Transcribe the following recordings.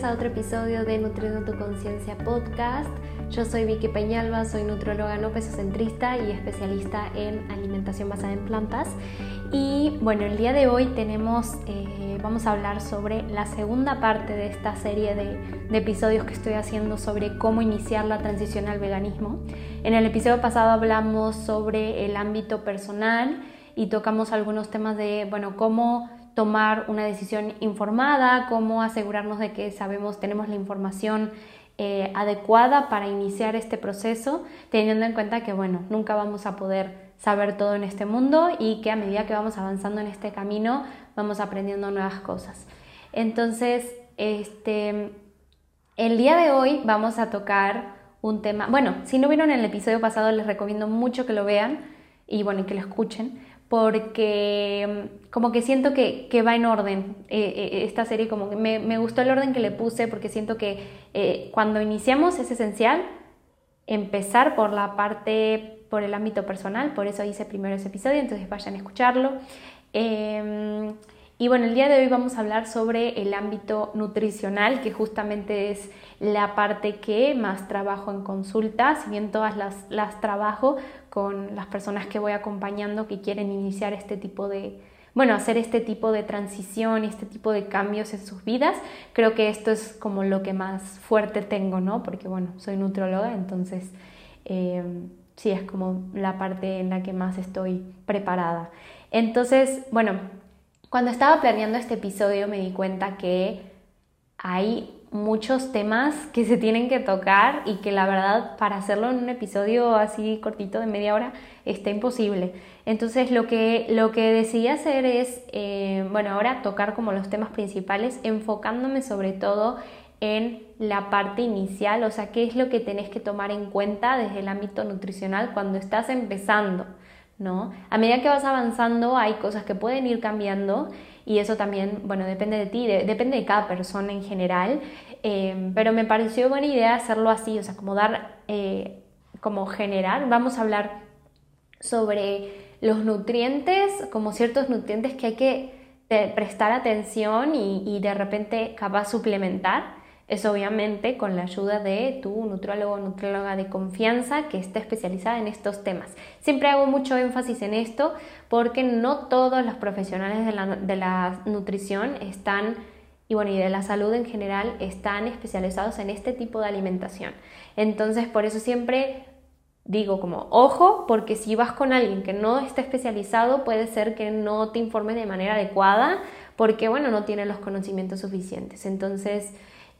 bienvenidos a otro episodio de Nutriendo tu Conciencia Podcast. Yo soy Vicky Peñalba, soy nutrióloga no pesocentrista y especialista en alimentación basada en plantas. Y bueno, el día de hoy tenemos, eh, vamos a hablar sobre la segunda parte de esta serie de, de episodios que estoy haciendo sobre cómo iniciar la transición al veganismo. En el episodio pasado hablamos sobre el ámbito personal y tocamos algunos temas de, bueno, cómo tomar una decisión informada, cómo asegurarnos de que sabemos, tenemos la información eh, adecuada para iniciar este proceso, teniendo en cuenta que, bueno, nunca vamos a poder saber todo en este mundo y que a medida que vamos avanzando en este camino vamos aprendiendo nuevas cosas. Entonces, este, el día de hoy vamos a tocar un tema, bueno, si no vieron el episodio pasado les recomiendo mucho que lo vean y bueno, que lo escuchen, porque mm, como que siento que, va en orden eh, eh, esta serie, como que me, gustó el orden que le puse porque siento que eh, cuando iniciamos es esencial empezar por la parte, por el ámbito personal, por eso hice primero ese episodio, entonces vayan a escucharlo. Em, y bueno, el día de hoy vamos a hablar sobre el ámbito nutricional, que justamente es la parte que más trabajo en consulta, si bien todas las, las trabajo con las personas que voy acompañando que quieren iniciar este tipo de, bueno, hacer este tipo de transición, este tipo de cambios en sus vidas. Creo que esto es como lo que más fuerte tengo, ¿no? Porque, bueno, soy nutrióloga, entonces eh, sí es como la parte en la que más estoy preparada. Entonces, bueno, cuando estaba planeando este episodio me di cuenta que hay muchos temas que se tienen que tocar y que la verdad para hacerlo en un episodio así cortito de media hora está imposible. Entonces lo que, lo que decidí hacer es, eh, bueno, ahora tocar como los temas principales, enfocándome sobre todo en la parte inicial, o sea, qué es lo que tenés que tomar en cuenta desde el ámbito nutricional cuando estás empezando. ¿No? A medida que vas avanzando hay cosas que pueden ir cambiando y eso también, bueno, depende de ti, depende de cada persona en general, eh, pero me pareció buena idea hacerlo así, o sea, como dar, eh, como generar, vamos a hablar sobre los nutrientes, como ciertos nutrientes que hay que eh, prestar atención y, y de repente capaz suplementar es obviamente con la ayuda de tu nutriólogo o nutrióloga de confianza que esté especializada en estos temas. Siempre hago mucho énfasis en esto porque no todos los profesionales de la, nutrición están y bueno, y de la salud en general están especializados en este tipo de alimentación. Entonces, por eso siempre digo como, ojo, porque si vas con alguien que no está especializado, puede ser que no te informe de manera adecuada, porque bueno, no tiene los conocimientos suficientes. Entonces,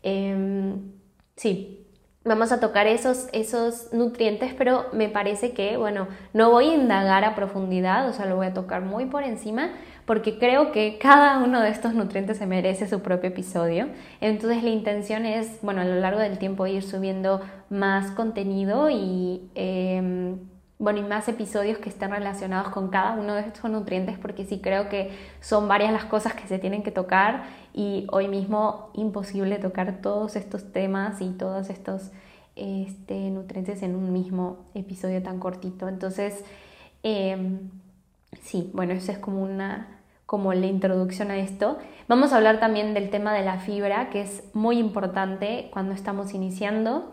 Em, sí, vamos a tocar esos, esos nutrientes, pero me parece que, bueno, no voy a indagar a profundidad, o sea, lo voy a tocar muy por encima, porque creo que cada uno de estos nutrientes se merece su propio episodio. Entonces la intención es, bueno, a lo largo del tiempo ir subiendo más contenido y... Eh, bueno, y más episodios que estén relacionados con cada uno de estos nutrientes, porque sí creo que son varias las cosas que se tienen que tocar y hoy mismo imposible tocar todos estos temas y todos estos este, nutrientes en un mismo episodio tan cortito. Entonces, em, sí, bueno, eso es como una como la introducción a esto. Vamos a hablar también del tema de la fibra, que es muy importante cuando estamos iniciando.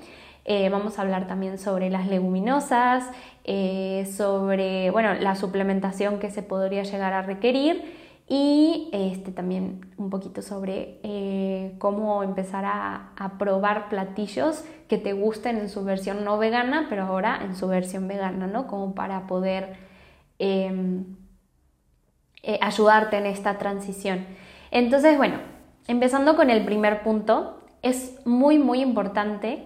Eh, vamos a hablar también sobre las leguminosas, eh, sobre bueno, la suplementación que se podría llegar a requerir y este, también un poquito sobre eh, cómo empezar a, probar platillos que te gusten en su versión no vegana, pero ahora en su versión vegana, ¿no? Como para poder em, ayudarte en esta transición. Entonces, bueno, empezando con el primer punto, es muy, muy importante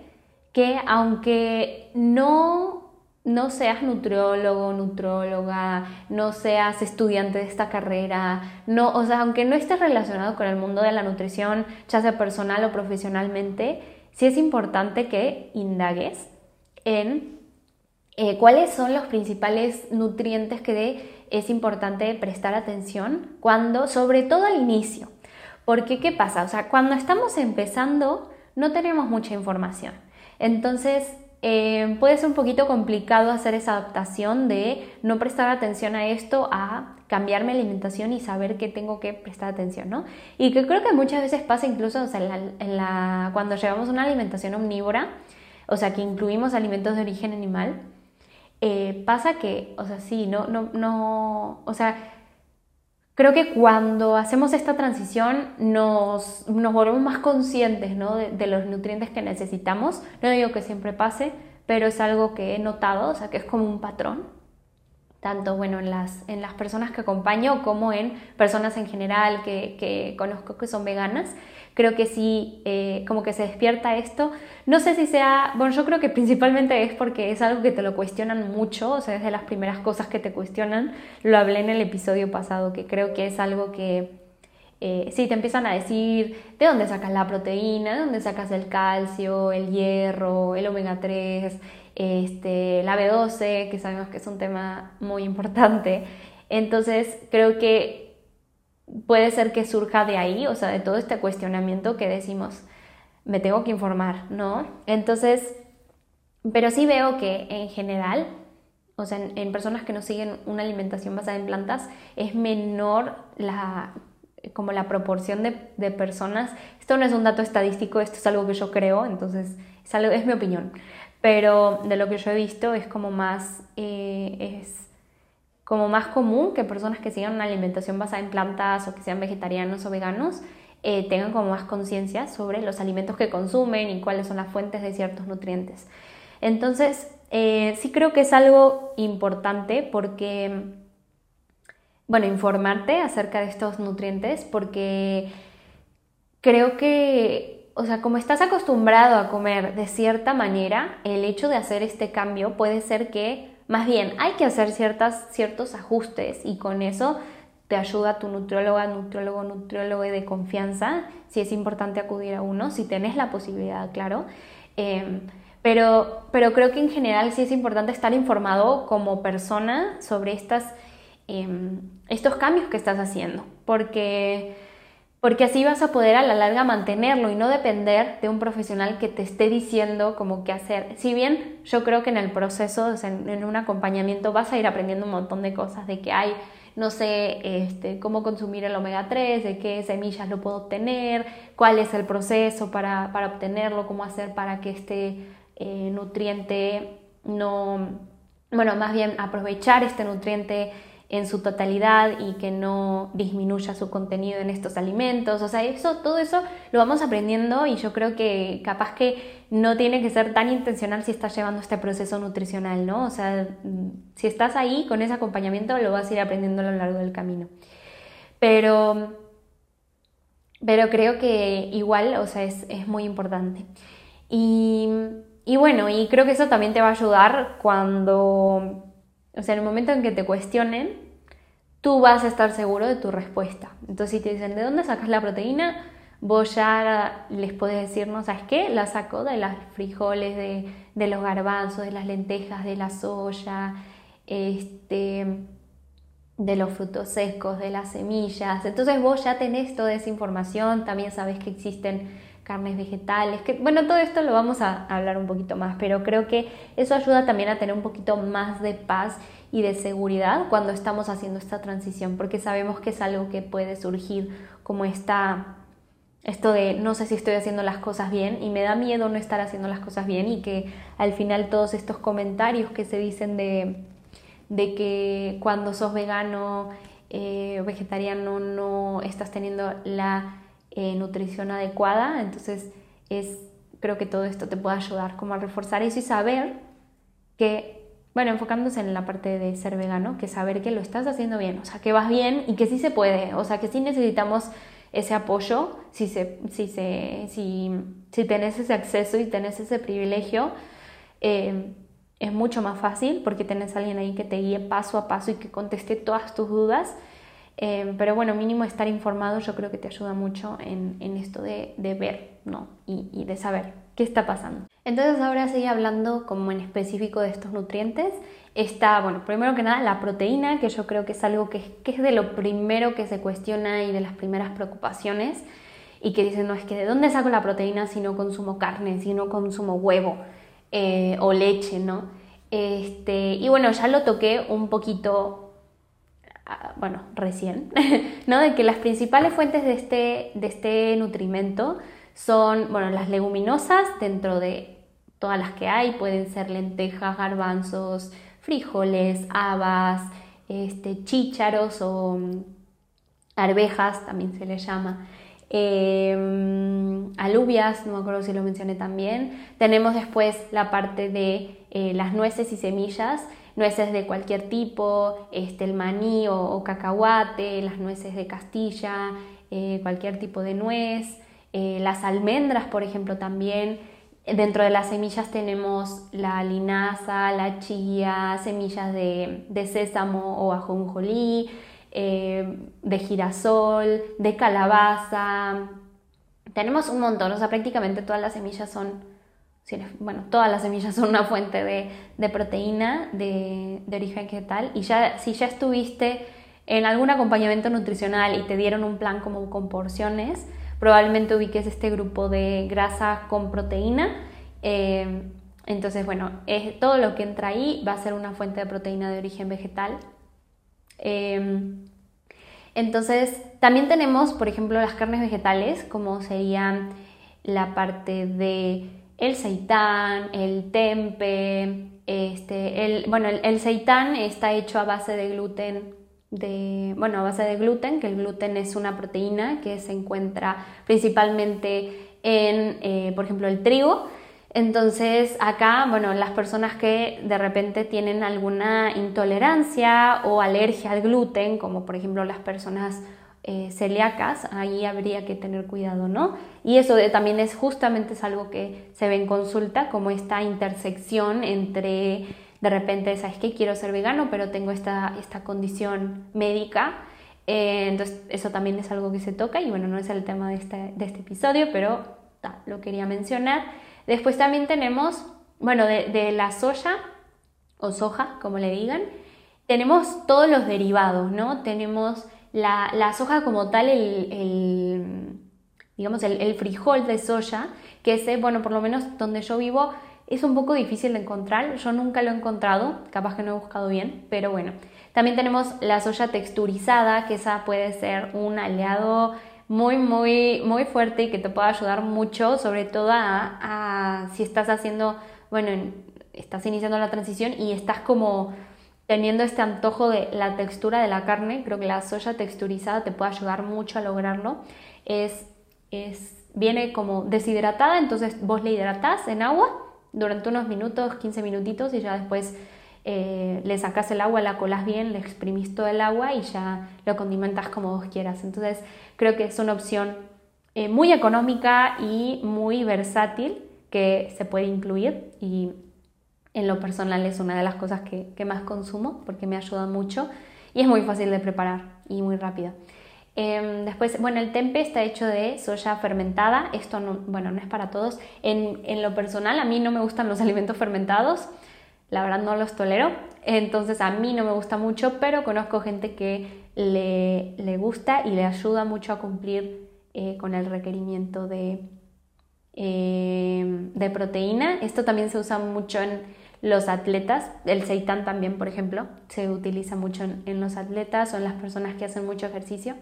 que aunque no, no seas nutriólogo, nutróloga, no seas estudiante de esta carrera, no, o sea, aunque no estés relacionado con el mundo de la nutrición, ya sea personal o profesionalmente, sí es importante que indagues en eh, cuáles son los principales nutrientes que es importante prestar atención cuando, sobre todo al inicio. Porque, ¿qué pasa? O sea, cuando estamos empezando, no tenemos mucha información. Entonces, eh, puede ser un poquito complicado hacer esa adaptación de no prestar atención a esto a cambiar mi alimentación y saber que tengo que prestar atención, ¿no? Y que creo que muchas veces pasa incluso en la, cuando llevamos una alimentación omnívora, o sea, que incluimos alimentos de origen animal, eh, pasa que, o sea, sí, no, no, no, o sea, creo que cuando hacemos esta transición nos, nos volvemos más conscientes ¿no? de, de, los nutrientes que necesitamos. No digo que siempre pase, pero es algo que he notado, o sea, que es como un patrón tanto bueno, en, las, en las personas que acompaño como en personas en general que, que conozco que son veganas. Creo que sí, eh, como que se despierta esto. No sé si sea, bueno, yo creo que principalmente es porque es algo que te lo cuestionan mucho, o sea, es de las primeras cosas que te cuestionan. Lo hablé en el episodio pasado, que creo que es algo que eh, sí te empiezan a decir de dónde sacas la proteína, de dónde sacas el calcio, el hierro, el omega 3 este, la B12, que sabemos que es un tema muy importante. Entonces, creo que puede ser que surja de ahí, o sea, de todo este cuestionamiento que decimos, me tengo que informar, ¿no? Entonces, pero sí veo que en general, o sea, en, personas que no siguen una alimentación basada en plantas, es menor la como la proporción de, de, personas, esto no es un dato estadístico, esto es algo que yo creo, entonces es, algo, es mi opinión, pero de lo que yo he visto es como más, eh, es como más común que personas que sigan una alimentación basada en plantas o que sean vegetarianos o veganos eh, tengan como más conciencia sobre los alimentos que consumen y cuáles son las fuentes de ciertos nutrientes. Entonces, eh, sí creo que es algo importante porque, bueno, informarte acerca de estos nutrientes porque creo que o sea, como estás acostumbrado a comer de cierta manera, el hecho de hacer este cambio puede ser que, más bien, hay que hacer ciertas, ciertos ajustes y con eso te ayuda tu nutrióloga, nutriólogo, nutriólogo de confianza, si es importante acudir a uno, si tenés la posibilidad, claro. Em, pero, pero creo que en general sí es importante estar informado como persona sobre estas, em, estos cambios que estás haciendo, porque porque así vas a poder a la larga mantenerlo y no depender de un profesional que te esté diciendo como qué hacer. Si bien yo creo que en el proceso, en, un acompañamiento, vas a ir aprendiendo un montón de cosas, de que hay, no sé, este, cómo consumir el omega 3, de qué semillas lo puedo obtener, cuál es el proceso para, obtenerlo, cómo hacer para que este eh, nutriente no, bueno, más bien aprovechar este nutriente en su totalidad y que no disminuya su contenido en estos alimentos. O sea, eso, todo eso lo vamos aprendiendo y yo creo que capaz que no tiene que ser tan intencional si estás llevando este proceso nutricional, ¿no? O sea, si estás ahí con ese acompañamiento lo vas a ir aprendiendo a lo largo del camino. Pero, pero creo que igual, o sea, es, es muy importante. Y, y bueno, y creo que eso también te va a ayudar cuando o sea, en el momento en que te cuestionen, tú vas a estar seguro de tu respuesta. Entonces, si te dicen, ¿de dónde sacas la proteína? Vos ya les podés decir, ¿no sabes qué? La saco de los frijoles, de, los garbanzos, de las lentejas, de la soya, este, de los frutos secos, de las semillas. Entonces vos ya tenés toda esa información, también sabes que existen carnes vegetales, que bueno, todo esto lo vamos a hablar un poquito más, pero creo que eso ayuda también a tener un poquito más de paz y de seguridad cuando estamos haciendo esta transición, porque sabemos que es algo que puede surgir como esta esto de no sé si estoy haciendo las cosas bien y me da miedo no estar haciendo las cosas bien y que al final todos estos comentarios que se dicen de, de que cuando sos vegano eh, vegetariano no estás teniendo la eh, nutrición adecuada. Entonces, es, creo que todo esto te puede ayudar como a reforzar eso y saber que, bueno, enfocándose en la parte de ser vegano, que saber que lo estás haciendo bien, o sea, que vas bien y que sí se puede, o sea, que sí necesitamos ese apoyo, si, se, si, se, si, si tenés ese acceso y tenés ese privilegio, eh, es mucho más fácil porque tenés alguien ahí que te guíe paso a paso y que conteste todas tus dudas Em, pero bueno, mínimo estar informado yo creo que te ayuda mucho en, en esto de, de, ver ¿no? Y, y, de saber qué está pasando. Entonces ahora sigue hablando como en específico de estos nutrientes. Está, bueno, primero que nada la proteína, que yo creo que es algo que, que es de lo primero que se cuestiona y de las primeras preocupaciones. Y que dicen, no, es que de dónde saco la proteína si no consumo carne, si no consumo huevo eh, o leche, ¿no? Este, y bueno, ya lo toqué un poquito bueno, recién, ¿no? De que las principales fuentes de este, de este nutrimento son, bueno, las leguminosas dentro de todas las que hay, pueden ser lentejas, garbanzos, frijoles, habas, este, chícharos o mm, arvejas, también se les llama. Em, alubias, no me acuerdo si lo mencioné también. Tenemos después la parte de eh, las nueces y semillas, nueces de cualquier tipo, este, el maní o, cacahuate, las nueces de Castilla, eh, cualquier tipo de nuez, eh, las almendras, por ejemplo, también. Dentro de las semillas tenemos la linaza, la chía, semillas de, de sésamo o ajonjolí, eh, de girasol, de calabaza. Tenemos un montón, o sea, prácticamente todas las semillas son, bueno, todas las semillas son una fuente de, proteína de, origen vegetal. Y ya, si ya estuviste en algún acompañamiento nutricional y te dieron un plan como con porciones, probablemente ubiques este grupo de grasa con proteína. Eh, entonces, bueno, es, todo lo que entra ahí va a ser una fuente de proteína de origen vegetal Em, entonces, también tenemos, por ejemplo, las carnes vegetales, como serían la parte de el seitán, el tempe, este, el, bueno, el, seitán está hecho a base de gluten, de, bueno, a base de gluten, que el gluten es una proteína que se encuentra principalmente en, eh, por ejemplo, el trigo, entonces acá, bueno, las personas que de repente tienen alguna intolerancia o alergia al gluten, como por ejemplo las personas eh, celíacas, ahí habría que tener cuidado, ¿no? Y eso también es justamente es algo que se ve en consulta, como esta intersección entre de repente, ¿sabes qué? Quiero ser vegano, pero tengo esta, esta condición médica. Eh, entonces, eso también es algo que se toca y bueno, no es el tema de este, de este episodio, pero lo quería mencionar. Después también tenemos, bueno, de, la soya o soja, como le digan, tenemos todos los derivados, ¿no? Tenemos la, soja como tal, el, digamos, el, frijol de soya, que ese, bueno, por lo menos donde yo vivo, es un poco difícil de encontrar. Yo nunca lo he encontrado, capaz que no he buscado bien, pero bueno. También tenemos la soya texturizada, que esa puede ser un aliado muy, muy, muy fuerte y que te pueda ayudar mucho, sobre todo a, si estás haciendo, bueno, estás iniciando la transición y estás como teniendo este antojo de la textura de la carne, creo que la soya texturizada te puede ayudar mucho a lograrlo. Es, es, viene como deshidratada, entonces vos le hidratás en agua durante unos minutos, 15 minutitos y ya después eh, le sacas el agua, la colas bien, le exprimís todo el agua y ya lo condimentas como vos quieras. Entonces creo que es una opción eh, muy económica y muy versátil que se puede incluir y en lo personal es una de las cosas que, más consumo porque me ayuda mucho y es muy fácil de preparar y muy rápida. Em, después, bueno, el tempe está hecho de soya fermentada. Esto no, bueno, no es para todos. En, en, lo personal, a mí no me gustan los alimentos fermentados la verdad no los tolero, entonces a mí no me gusta mucho, pero conozco gente que le, gusta y le ayuda mucho a cumplir eh, con el requerimiento de, eh, de proteína. Esto también se usa mucho en los atletas, el seitán también, por ejemplo, se utiliza mucho en, los atletas o en las personas que hacen mucho ejercicio.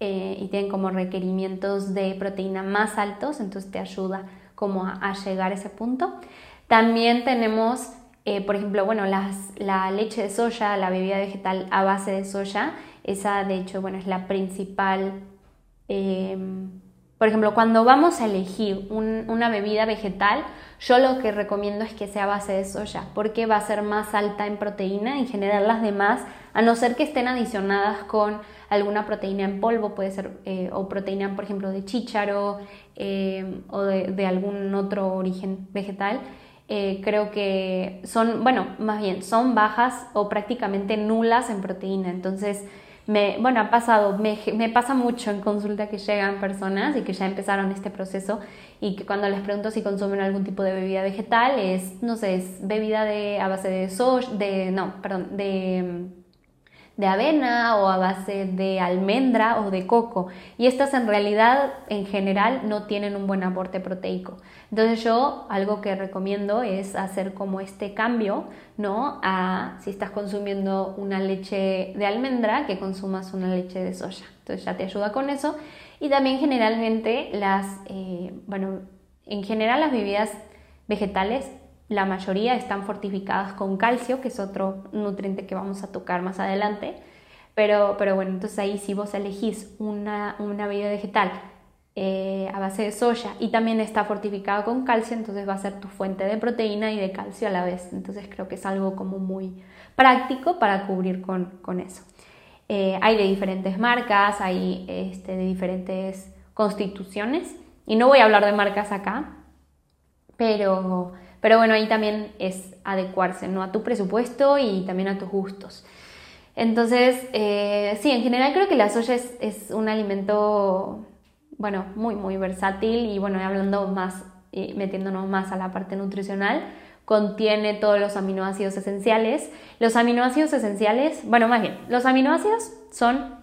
Eh, y tienen como requerimientos de proteína más altos, entonces te ayuda como a llegar a ese punto. También tenemos, eh, por ejemplo, bueno, la leche de soya, la bebida vegetal a base de soya. Esa, de hecho, bueno, es la principal. Em, por ejemplo, cuando vamos a elegir una bebida vegetal, yo lo que recomiendo es que sea a base de soya, porque va a ser más alta en proteína. En general, las demás, a no ser que estén adicionadas con alguna proteína en polvo, puede ser, eh, o proteína, por ejemplo, de chícharo em, o de algún otro origen vegetal, eh, creo que son, bueno, más bien, son bajas o prácticamente nulas en proteína. Entonces, me, bueno, ha pasado, me, pasa mucho en consulta que llegan personas y que ya empezaron este proceso y que cuando les pregunto si consumen algún tipo de bebida vegetal es, no sé, es bebida de, a base de soja, de, no, perdón, de, de avena o a base de almendra o de coco. Y estas en realidad en general no tienen un buen aporte proteico. Entonces yo algo que recomiendo es hacer como este cambio, ¿no? A si estás consumiendo una leche de almendra, que consumas una leche de soya. Entonces ya te ayuda con eso. Y también generalmente las, eh, bueno, en general las bebidas vegetales la mayoría están fortificadas con calcio, que es otro nutriente que vamos a tocar más adelante. Pero, pero bueno, entonces ahí si vos elegís una, una bebida vegetal eh, a base de soya y también está fortificado con calcio, entonces va a ser tu fuente de proteína y de calcio a la vez. Entonces creo que es algo como muy práctico para cubrir con, con eso. Eh, hay de diferentes marcas, hay este, de diferentes constituciones y no voy a hablar de marcas acá, pero pero bueno, ahí también es adecuarse ¿no? a tu presupuesto y también a tus gustos. Entonces, eh, sí, en general creo que la soya es, un alimento, bueno, muy, muy versátil y bueno, hablando más, metiéndonos más a la parte nutricional, contiene todos los aminoácidos esenciales. Los aminoácidos esenciales, bueno, más bien, los aminoácidos son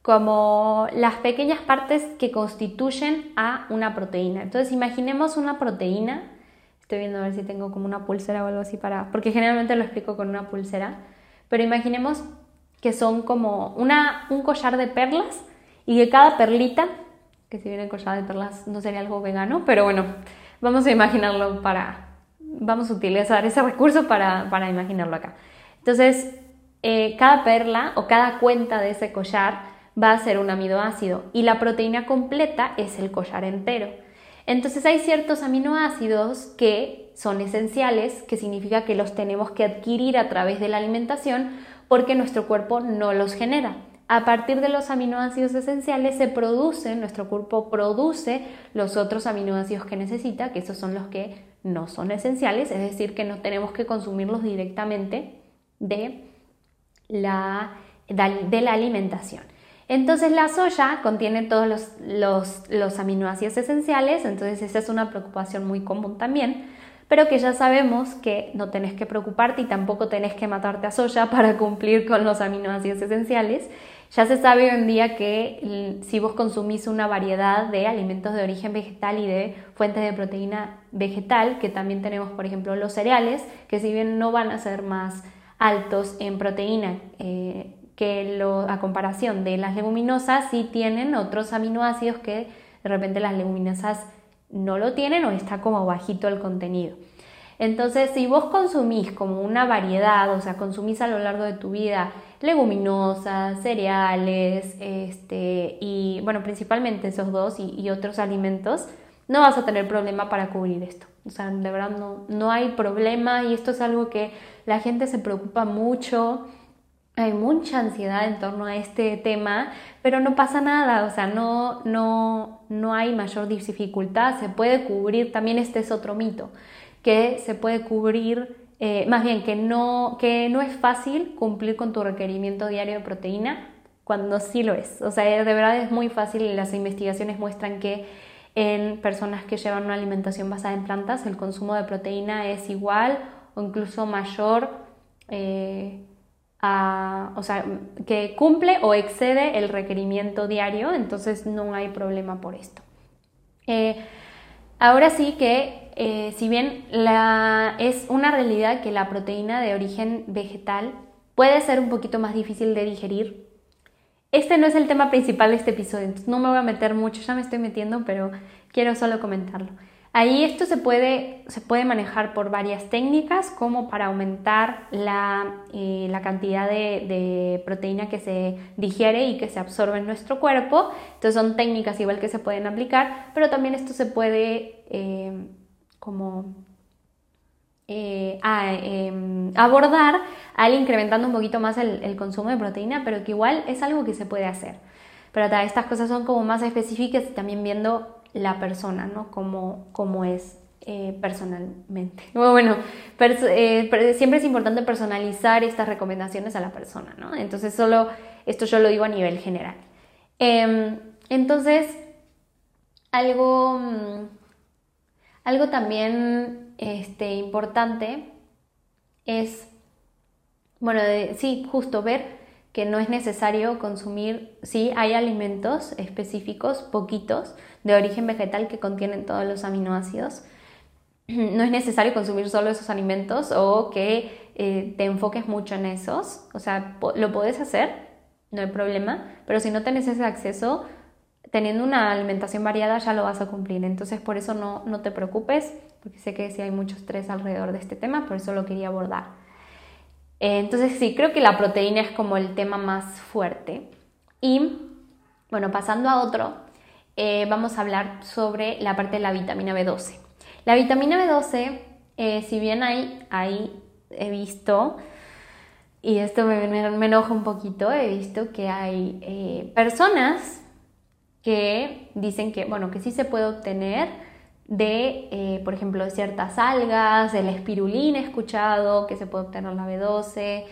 como las pequeñas partes que constituyen a una proteína. Entonces, imaginemos una proteína Estoy viendo a ver si tengo como una pulsera o algo así para... Porque generalmente lo explico con una pulsera. Pero imaginemos que son como una, un collar de perlas y que cada perlita, que si viene collar de perlas no sería algo vegano, pero bueno, vamos a imaginarlo para... Vamos a utilizar ese recurso para, para imaginarlo acá. Entonces, eh, cada perla o cada cuenta de ese collar va a ser un aminoácido y la proteína completa es el collar entero. Entonces hay ciertos aminoácidos que son esenciales, que significa que los tenemos que adquirir a través de la alimentación porque nuestro cuerpo no los genera. A partir de los aminoácidos esenciales se producen, nuestro cuerpo produce los otros aminoácidos que necesita, que esos son los que no son esenciales, es decir, que no tenemos que consumirlos directamente de la, de la alimentación. Entonces la soya contiene todos los, aminoácidos esenciales, entonces esa es una preocupación muy común también, pero que ya sabemos que no tenés que preocuparte y tampoco tenés que matarte a soya para cumplir con los aminoácidos esenciales. Ya se sabe hoy en día que si vos consumís una variedad de alimentos de origen vegetal y de fuentes de proteína vegetal, que también tenemos por ejemplo los cereales, que si bien no van a ser más altos en proteína, eh, que a comparación de las leguminosas sí tienen otros aminoácidos que de repente las leguminosas no lo tienen o está como bajito el contenido. Entonces, si vos consumís como una variedad, o sea, consumís a lo largo de tu vida leguminosas, cereales, este, y bueno, principalmente esos dos y, y, otros alimentos, no vas a tener problema para cubrir esto. O sea, de verdad no, no hay problema y esto es algo que la gente se preocupa mucho hay mucha ansiedad en torno a este tema, pero no pasa nada, o sea, no, no, no hay mayor dificultad, se puede cubrir, también este es otro mito, que se puede cubrir, eh, más bien que no, que no es fácil cumplir con tu requerimiento diario de proteína, cuando sí lo es, o sea, de verdad es muy fácil y las investigaciones muestran que en personas que llevan una alimentación basada en plantas, el consumo de proteína es igual o incluso mayor. Eh, o sea, que cumple o excede el requerimiento diario, entonces no hay problema por esto. Eh, ahora sí que, eh, si bien es una realidad que la proteína de origen vegetal puede ser un poquito más difícil de digerir, este no es el tema principal de este episodio, entonces no me voy a meter mucho, ya me estoy metiendo, pero quiero solo comentarlo. Ahí esto se puede, se puede manejar por varias técnicas, como para aumentar la, eh, cantidad de, proteína que se digiere y que se absorbe en nuestro cuerpo. Entonces son técnicas igual que se pueden aplicar, pero también esto se puede eh, como eh, em, abordar al incrementando un poquito más el, el, consumo de proteína, pero que igual es algo que se puede hacer. Pero estas cosas son como más específicas y también viendo la persona, ¿no? Como, es eh, personalmente. Bueno, eh, siempre es importante personalizar estas recomendaciones a la persona, ¿no? Entonces, solo esto yo lo digo a nivel general. Em, entonces, algo, mm, algo también este, importante es bueno, sí, justo ver que no es necesario consumir, sí, hay alimentos específicos, poquitos, de origen vegetal que contienen todos los aminoácidos. No es necesario consumir solo esos alimentos o que eh, te enfoques mucho en esos. O sea, lo puedes hacer, no hay problema, pero si no tienes ese acceso, teniendo una alimentación variada ya lo vas a cumplir. Entonces, por eso no, no te preocupes, porque sé que sí hay mucho estrés alrededor de este tema, por eso lo quería abordar. Eh, entonces sí, creo que la proteína es como el tema más fuerte. Y bueno, pasando a otro, eh, vamos a hablar sobre la parte de la vitamina B12. La vitamina B12, eh, si bien hay, ahí he visto, y esto me, me, enoja un poquito, he visto que hay personas que dicen que, bueno, que sí se puede obtener de, eh, por ejemplo, de ciertas algas, el espirulina he escuchado que se puede obtener la B12,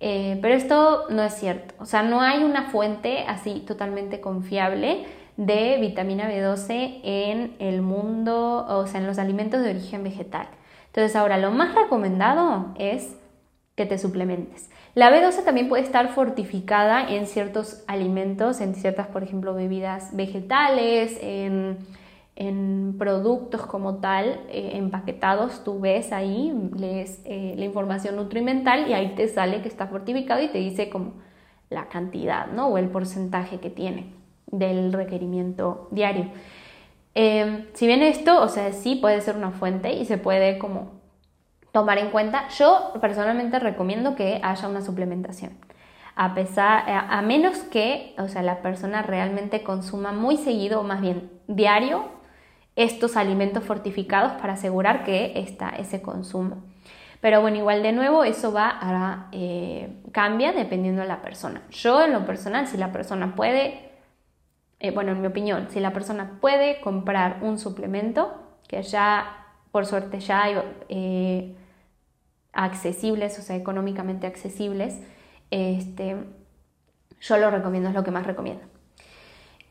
eh, pero esto no es cierto. O sea, no hay una fuente así totalmente confiable de vitamina B12 en el mundo, o sea, en los alimentos de origen vegetal. Entonces, ahora lo más recomendado es que te suplementes. La B12 también puede estar fortificada en ciertos alimentos, en ciertas, por ejemplo, bebidas vegetales, en en productos como tal, eh, empaquetados, tú ves ahí, lees eh, la información nutrimental y ahí te sale que está fortificado y te dice como la cantidad, ¿no? O el porcentaje que tiene del requerimiento diario. Em, si bien esto, o sea, sí puede ser una fuente y se puede como tomar en cuenta, yo personalmente recomiendo que haya una suplementación. A pesar, a menos que, o sea, la persona realmente consuma muy seguido, o más bien diario, estos alimentos fortificados para asegurar que está ese consumo. Pero bueno, igual de nuevo eso va a eh, cambia dependiendo de la persona. Yo en lo personal, si la persona puede, eh, bueno, en mi opinión, si la persona puede comprar un suplemento que ya, por suerte, ya hay eh, accesibles, o sea, económicamente accesibles, este, yo lo recomiendo, es lo que más recomiendo.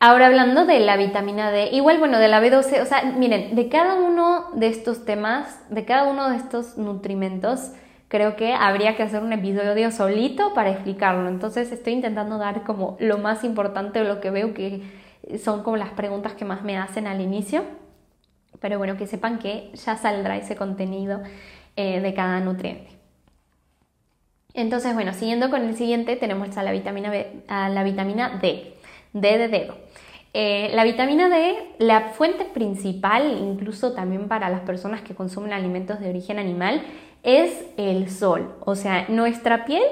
Ahora hablando de la vitamina D, igual bueno, de la B12, o sea, miren, de cada uno de estos temas, de cada uno de estos nutrimentos, creo que habría que hacer un episodio solito para explicarlo. Entonces estoy intentando dar como lo más importante, lo que veo que son como las preguntas que más me hacen al inicio. Pero bueno, que sepan que ya saldrá ese contenido eh, de cada nutriente. Entonces, bueno, siguiendo con el siguiente, tenemos la vitamina, B, la vitamina D, D de dedo. Eh, la vitamina D, la fuente principal, incluso también para las personas que consumen alimentos de origen animal, es el sol. O sea, nuestra piel,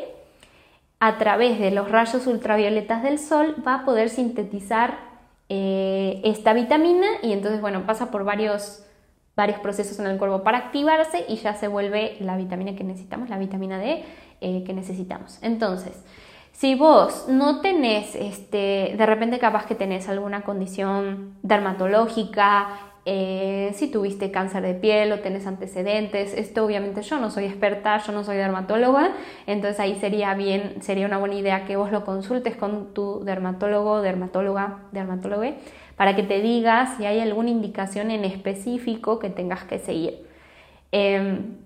a través de los rayos ultravioletas del sol, va a poder sintetizar eh, esta vitamina y entonces, bueno, pasa por varios, varios procesos en el cuerpo para activarse y ya se vuelve la vitamina que necesitamos, la vitamina D eh, que necesitamos. Entonces, si vos no tenés, este, de repente capaz que tenés alguna condición dermatológica, eh, si tuviste cáncer de piel o tenés antecedentes, esto obviamente yo no soy experta, yo no soy dermatóloga, entonces ahí sería bien, sería una buena idea que vos lo consultes con tu dermatólogo, dermatóloga, dermatólogo, para que te diga si hay alguna indicación en específico que tengas que seguir. Em,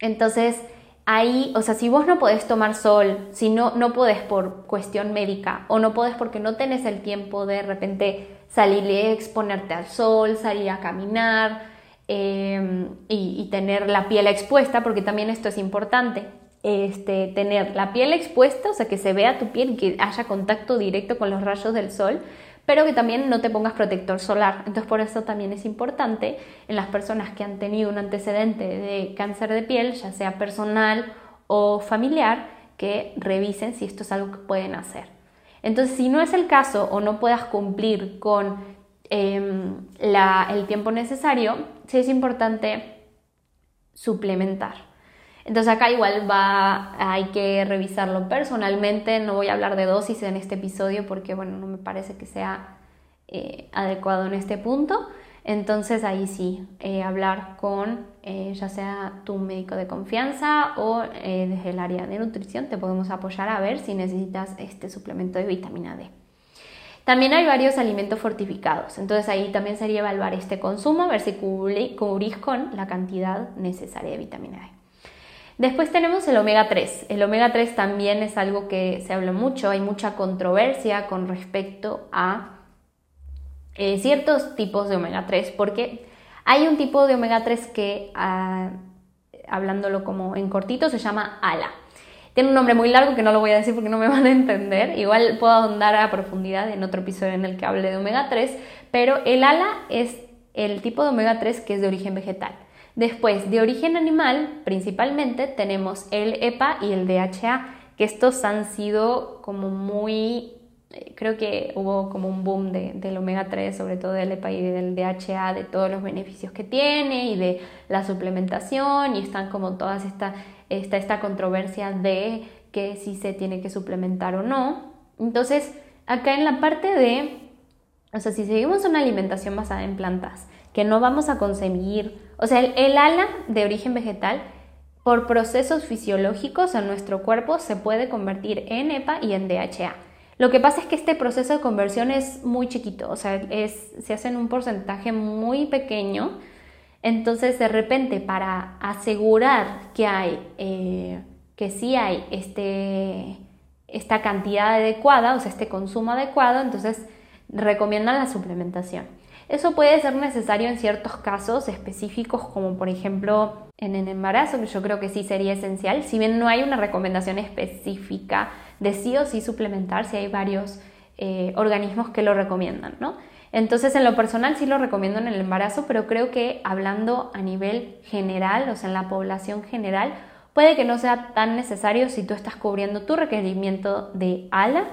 entonces, ahí, o sea, si vos no podés tomar sol, si no, no podés por cuestión médica o no podés porque no tenés el tiempo de, de repente salir y exponerte al sol, salir a caminar em, y, tener la piel expuesta, porque también esto es importante, este, tener la piel expuesta, o sea, que se vea tu piel y que haya contacto directo con los rayos del sol, pero que también no te pongas protector solar. Entonces por eso también es importante en las personas que han tenido un antecedente de cáncer de piel, ya sea personal o familiar, que revisen si esto es algo que pueden hacer. Entonces si no es el caso o no puedas cumplir con em, el tiempo necesario, sí es importante suplementar. Entonces acá igual va, hay que revisarlo personalmente, no voy a hablar de dosis en este episodio porque bueno, no me parece que sea eh, adecuado en este punto. Entonces ahí sí, eh, hablar con eh, ya sea tu médico de confianza o desde el área de nutrición te podemos apoyar a ver si necesitas este suplemento de vitamina D. También hay varios alimentos fortificados, entonces ahí también sería evaluar este consumo, ver si cubrís con la cantidad necesaria de vitamina D. Después tenemos el omega 3. El omega 3 también es algo que se habla mucho, hay mucha controversia con respecto a eh, ciertos tipos de omega 3, porque hay un tipo de omega 3 que, ah, hablándolo como en cortito, se llama ALA. Tiene un nombre muy largo que no lo voy a decir porque no me van a entender. Igual puedo ahondar a profundidad en otro episodio en el que hable de omega 3, pero el ALA es el tipo de omega 3 que es de origen vegetal. Después, de origen animal, principalmente tenemos el EPA y el DHA, que estos han sido como muy, creo que hubo como un boom del omega 3, sobre todo del EPA y del DHA, de todos los beneficios que tiene y de la suplementación, y están como todas esta, esta, esta controversia de que si se tiene que suplementar o no. Entonces, acá en la parte de, o sea, si seguimos una alimentación basada en plantas, que no vamos a conseguir, o sea, el, ala de origen vegetal, por procesos fisiológicos en nuestro cuerpo se puede convertir en EPA y en DHA. Lo que pasa es que este proceso de conversión es muy chiquito, o sea, es, se hace en un porcentaje muy pequeño. Entonces, de repente, para asegurar que hay, eh, que sí hay este, esta cantidad adecuada, o sea, este consumo adecuado, entonces recomiendan la suplementación. Eso puede ser necesario en ciertos casos específicos, como por ejemplo en el embarazo, que yo creo que sí sería esencial, si bien no hay una recomendación específica de sí o sí suplementar, si hay varios eh, organismos que lo recomiendan, ¿no? Entonces, en lo personal sí lo recomiendo en el embarazo, pero creo que hablando a nivel general, o sea, en la población general, puede que no sea tan necesario si tú estás cubriendo tu requerimiento de ALA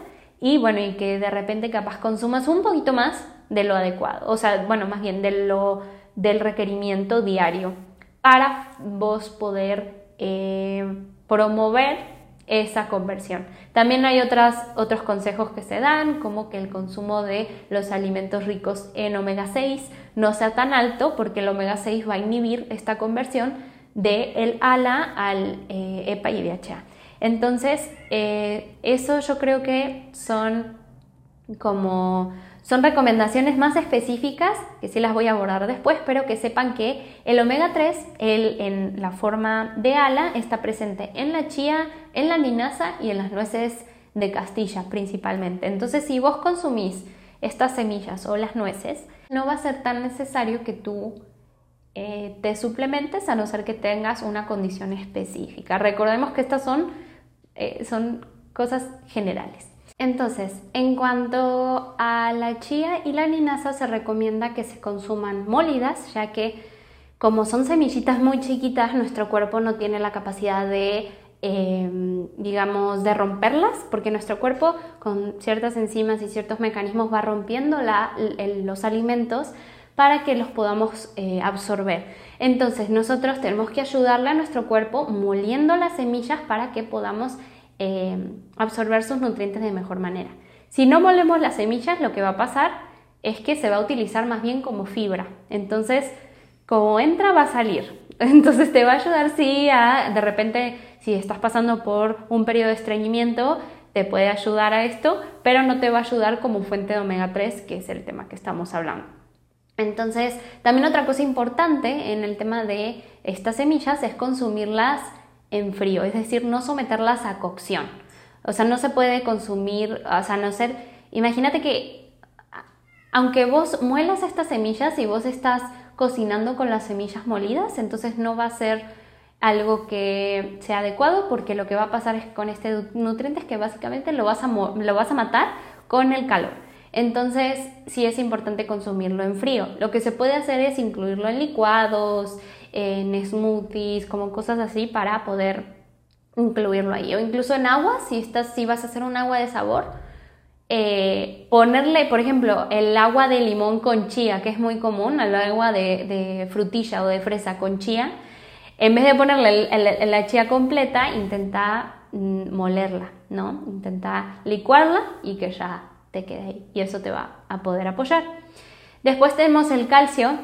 y bueno, y que de repente capaz consumas un poquito más de lo adecuado, o sea, bueno, más bien de lo, del requerimiento diario para vos poder eh, promover esa conversión. También hay otras, otros consejos que se dan, como que el consumo de los alimentos ricos en omega 6 no sea tan alto, porque el omega 6 va a inhibir esta conversión del el ALA al eh, EPA y DHA. Entonces, eh, eso yo creo que son como son recomendaciones más específicas, que sí las voy a abordar después, pero que sepan que el omega 3, en la forma de ala, está presente en la chía, en la linaza y en las nueces de Castilla principalmente. Entonces, si vos consumís estas semillas o las nueces, no va a ser tan necesario que tú eh, te suplementes a no ser que tengas una condición específica. Recordemos que estas son, eh, son cosas generales. Entonces, en cuanto a la chía y la linaza, se recomienda que se consuman molidas, ya que como son semillitas muy chiquitas, nuestro cuerpo no tiene la capacidad de, em, digamos, de romperlas, porque nuestro cuerpo con ciertas enzimas y ciertos mecanismos va rompiendo los alimentos para que los podamos eh, absorber. Entonces nosotros tenemos que ayudarle a nuestro cuerpo moliendo las semillas para que podamos eh, absorber sus nutrientes de mejor manera. Si no molemos las semillas, lo que va a pasar es que se va a utilizar más bien como fibra. Entonces, como entra, va a salir. Entonces te va a ayudar, sí, de repente, si estás pasando por un periodo de estreñimiento, te puede ayudar a esto, pero no te va a ayudar como fuente de omega 3, que es el tema que estamos hablando. Entonces, también otra cosa importante en el tema de estas semillas es consumirlas en frío, es decir, no someterlas a cocción. O sea, no se puede consumir, o sea, no ser, imagínate que aunque vos muelas estas semillas y vos estás cocinando con las semillas molidas, entonces no va a ser algo que sea adecuado porque lo que va a pasar es con este nutriente es que básicamente lo vas a, lo vas a matar con el calor. Entonces sí es importante consumirlo en frío. Lo que se puede hacer es incluirlo en licuados, en smoothies, como cosas así para poder incluirlo ahí. O incluso en agua, si, estás, si vas a hacer un agua de sabor, eh, ponerle, por ejemplo, el agua de limón con chía, que es muy común, el agua de, frutilla o de fresa con chía, en vez de ponerle la chía completa, intenta mm, molerla, ¿no? Intenta licuarla y que ya te quede ahí. Y eso te va a poder apoyar. Después tenemos el calcio,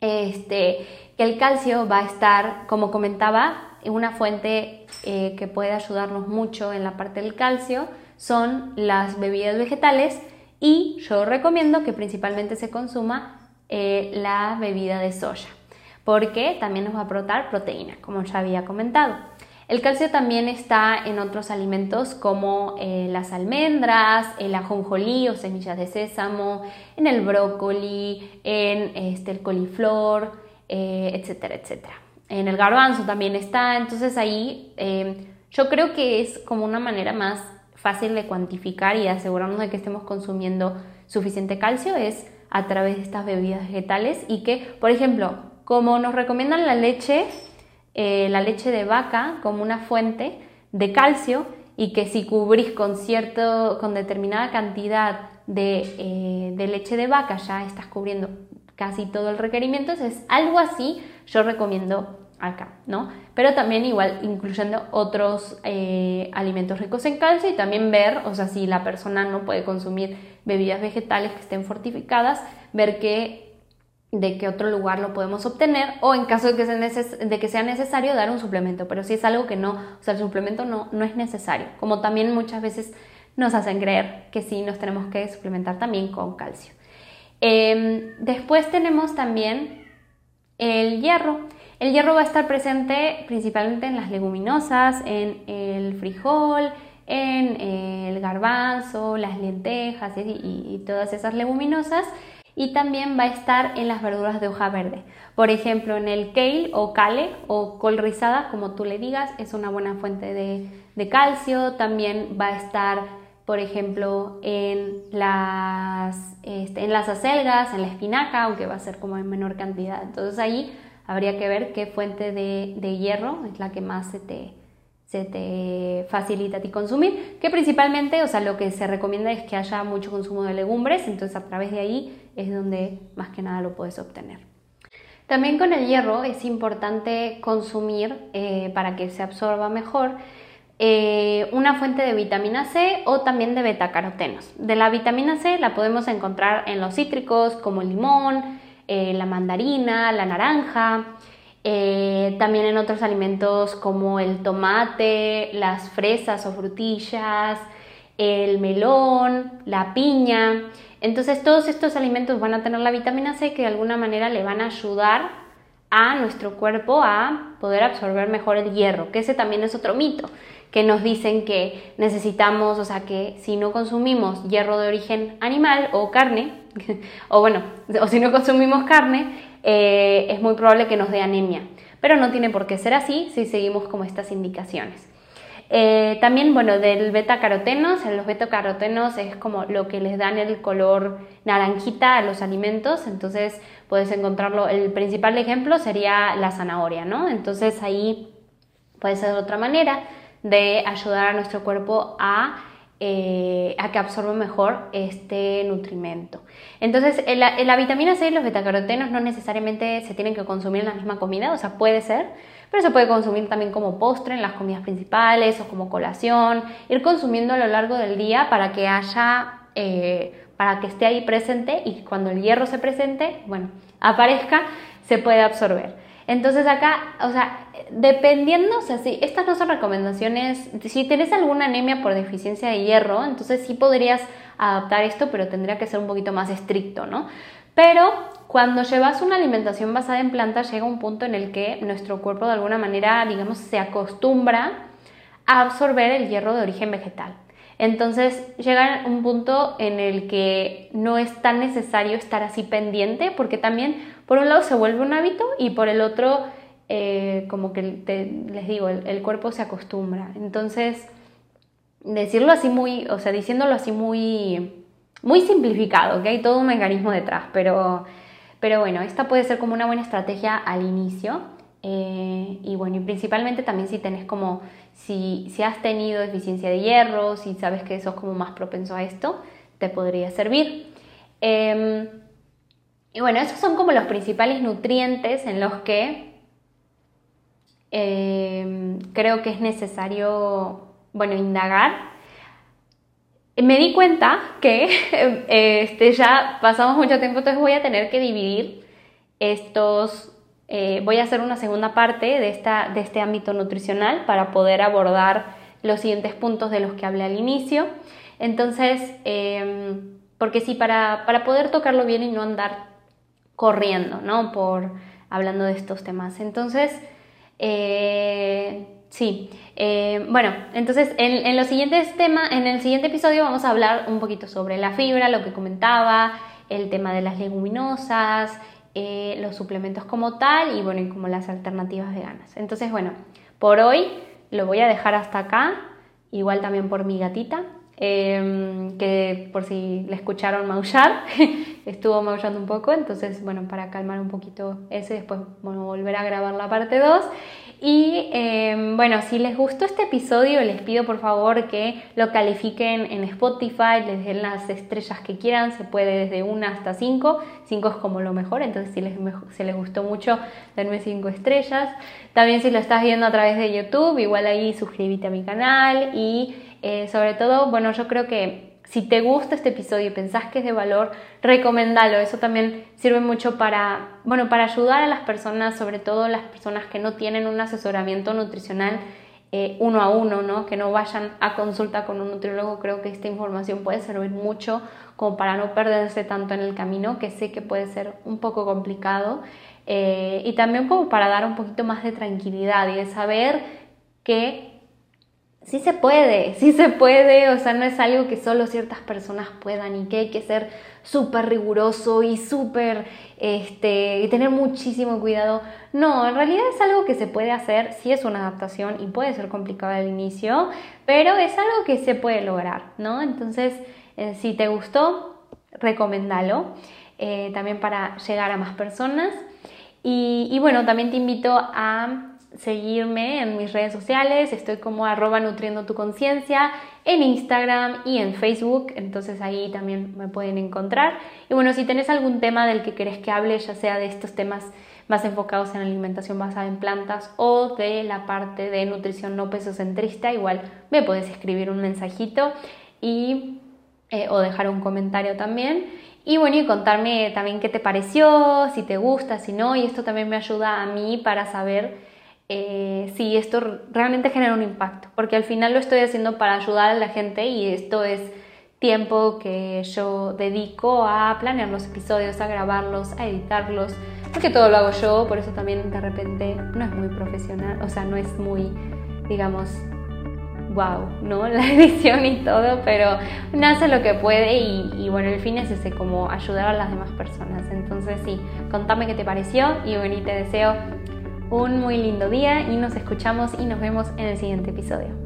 este, que el calcio va a estar, como comentaba, una fuente eh, que puede ayudarnos mucho en la parte del calcio son las bebidas vegetales y yo recomiendo que principalmente se consuma eh, la bebida de soya. porque también nos va a aportar proteína, como ya había comentado. El calcio también está en otros alimentos como eh, las almendras, el ajonjolí o semillas de sésamo, en el brócoli, en este, el coliflor, eh, etcétera, etcétera. En el garbanzo también está, entonces ahí eh, yo creo que es como una manera más fácil de cuantificar y asegurarnos de que estemos consumiendo suficiente calcio es a través de estas bebidas vegetales y que, por ejemplo, como nos recomiendan la leche, eh, la leche de vaca como una fuente de calcio y que si cubrís con cierto, con determinada cantidad de, de leche de vaca ya estás cubriendo casi todo el requerimiento, es algo así yo recomiendo acá, ¿no? Pero también igual incluyendo otros eh, alimentos ricos en calcio y también ver, o sea, si la persona no puede consumir bebidas vegetales que estén fortificadas, ver que de qué otro lugar lo podemos obtener o en caso de que, sea de que sea necesario dar un suplemento, pero si es algo que no, o sea, el suplemento no, no es necesario, como también muchas veces nos hacen creer que sí nos tenemos que suplementar también con calcio. Em, después tenemos también el hierro. El hierro va a estar presente principalmente en las leguminosas, en el frijol, en el garbanzo, las lentejas y todas esas leguminosas y también va a estar en las verduras de hoja verde. Por ejemplo, en el kale o kale o col rizada, como tú le digas, es una buena fuente de, calcio. También va a estar, por ejemplo, en las, este, en las acelgas, en la espinaca, aunque va a ser como en menor cantidad. Entonces ahí habría que ver qué fuente de, de hierro es la que más se te, se te facilita a ti consumir, que principalmente, o sea, lo que se recomienda es que haya mucho consumo de legumbres, entonces a través de ahí es donde más que nada lo puedes obtener. También con el hierro es importante consumir eh, para que se absorba mejor eh, una fuente de vitamina C o también de betacarotenos. De la vitamina C la podemos encontrar en los cítricos como el limón, eh, la mandarina, la naranja, también en otros alimentos como el tomate, las fresas o frutillas, el melón, la piña. Entonces todos estos alimentos van a tener la vitamina C que de alguna manera le van a ayudar a nuestro cuerpo a poder absorber mejor el hierro, que ese también es otro mito, que nos dicen que necesitamos, o sea, que si no consumimos hierro de origen animal o carne, o bueno, o si no consumimos carne, eh, es muy probable que nos dé anemia. Pero no tiene por qué ser así si seguimos como estas indicaciones. Eh, también, bueno, del beta-carotenos, los beta-carotenos es como lo que les dan el color naranjita a los alimentos, entonces puedes encontrarlo, el principal ejemplo sería la zanahoria, ¿no? Entonces ahí puede ser otra manera de ayudar a nuestro cuerpo a, eh, a que absorba mejor este nutrimento. Entonces, la, vitamina C y los betacarotenos no necesariamente se tienen que consumir en la misma comida, o sea, puede ser, pero se puede consumir también como postre en las comidas principales o como colación, ir consumiendo a lo largo del día para que haya, eh, para que esté ahí presente y cuando el hierro se presente, bueno, aparezca, se puede absorber. Entonces acá, o sea, dependiendo, o sea, si estas no son recomendaciones, si tenés alguna anemia por deficiencia de hierro, entonces sí podrías adaptar esto, pero tendría que ser un poquito más estricto, ¿no? Pero cuando llevas una alimentación basada en plantas llega un punto en el que nuestro cuerpo de alguna manera, digamos, se acostumbra a absorber el hierro de origen vegetal. Entonces llega un punto en el que no es tan necesario estar así pendiente porque también por un lado se vuelve un hábito y por el otro eh, como que les digo, el, el, cuerpo se acostumbra. Entonces decirlo así muy, o sea, diciéndolo así muy muy simplificado, que hay todo un mecanismo detrás, pero, pero bueno, esta puede ser como una buena estrategia al inicio. Eh, y bueno, y principalmente también si tenés como, si, si has tenido deficiencia de hierro, si sabes que sos como más propenso a esto, te podría servir. Em, y bueno, esos son como los principales nutrientes en los que em, creo que es necesario, bueno, indagar me di cuenta que este, ya pasamos mucho tiempo, entonces voy a tener que dividir estos, eh, voy a hacer una segunda parte de, esta, de este ámbito nutricional para poder abordar los siguientes puntos de los que hablé al inicio. Entonces, em, porque sí, para, para, poder tocarlo bien y no andar corriendo, ¿no? Por hablando de estos temas. Entonces, eh, sí, eh, bueno, entonces en, los siguientes temas, en el siguiente episodio vamos a hablar un poquito sobre la fibra, lo que comentaba, el tema de las leguminosas, eh, los suplementos como tal y bueno, y como las alternativas veganas. Entonces, bueno, por hoy lo voy a dejar hasta acá, igual también por mi gatita. Em, que por si le escucharon maullar, estuvo maullando un poco, entonces bueno, para calmar un poquito ese, después volver a grabar la parte 2 y em, bueno, si les gustó este episodio, les pido por favor que lo califiquen en Spotify, les den las estrellas que quieran, se puede desde 1 hasta 5, 5 es como lo mejor, entonces si les, si les gustó mucho, denme 5 estrellas. También si lo estás viendo a través de YouTube, igual ahí suscríbete a mi canal y eh, sobre todo, bueno, yo creo que si te gusta este episodio y pensás que es de valor, recomendalo. Eso también sirve mucho para, bueno, para ayudar a las personas, sobre todo las personas que no tienen un asesoramiento nutricional eh, uno a uno, ¿no? que no vayan a consulta con un nutriólogo. Creo que esta información puede servir mucho como para no perderse tanto en el camino, que sé que puede ser un poco complicado. Eh, y también como para dar un poquito más de tranquilidad y de saber que sí se puede, sí se puede, o sea, no es algo que solo ciertas personas puedan y que hay que ser súper riguroso y súper, este, y tener muchísimo cuidado. No, en realidad es algo que se puede hacer, sí es una adaptación y puede ser complicado al inicio, pero es algo que se puede lograr, ¿no? Entonces, eh, si te gustó, recomendalo, eh, también para llegar a más personas. y bueno, también te invito a seguirme en mis redes sociales, estoy como arroba nutriendo tu conciencia en Instagram y en Facebook, entonces ahí también me pueden encontrar. Y bueno, si tenés algún tema del que querés que hable, ya sea de estos temas más enfocados en alimentación basada en plantas o de la parte de nutrición no pesocentrista, igual me puedes escribir un mensajito y, eh, o dejar un comentario también. Y bueno, y contarme también qué te pareció, si te gusta, si no, y esto también me ayuda a mí para saber eh, si esto realmente genera un impacto, porque al final lo estoy haciendo para ayudar a la gente y esto es tiempo que yo dedico a planear los episodios, a grabarlos, a editarlos, porque todo lo hago yo, por eso también de repente no es muy profesional, o sea, no es muy, digamos, wow, ¿no? La edición y todo, pero nace lo que puede y, y, bueno, el fin es ese, como ayudar a las demás personas. Entonces sí, contame qué te pareció y bueno, y te deseo un muy lindo día y nos escuchamos y nos vemos en el siguiente episodio.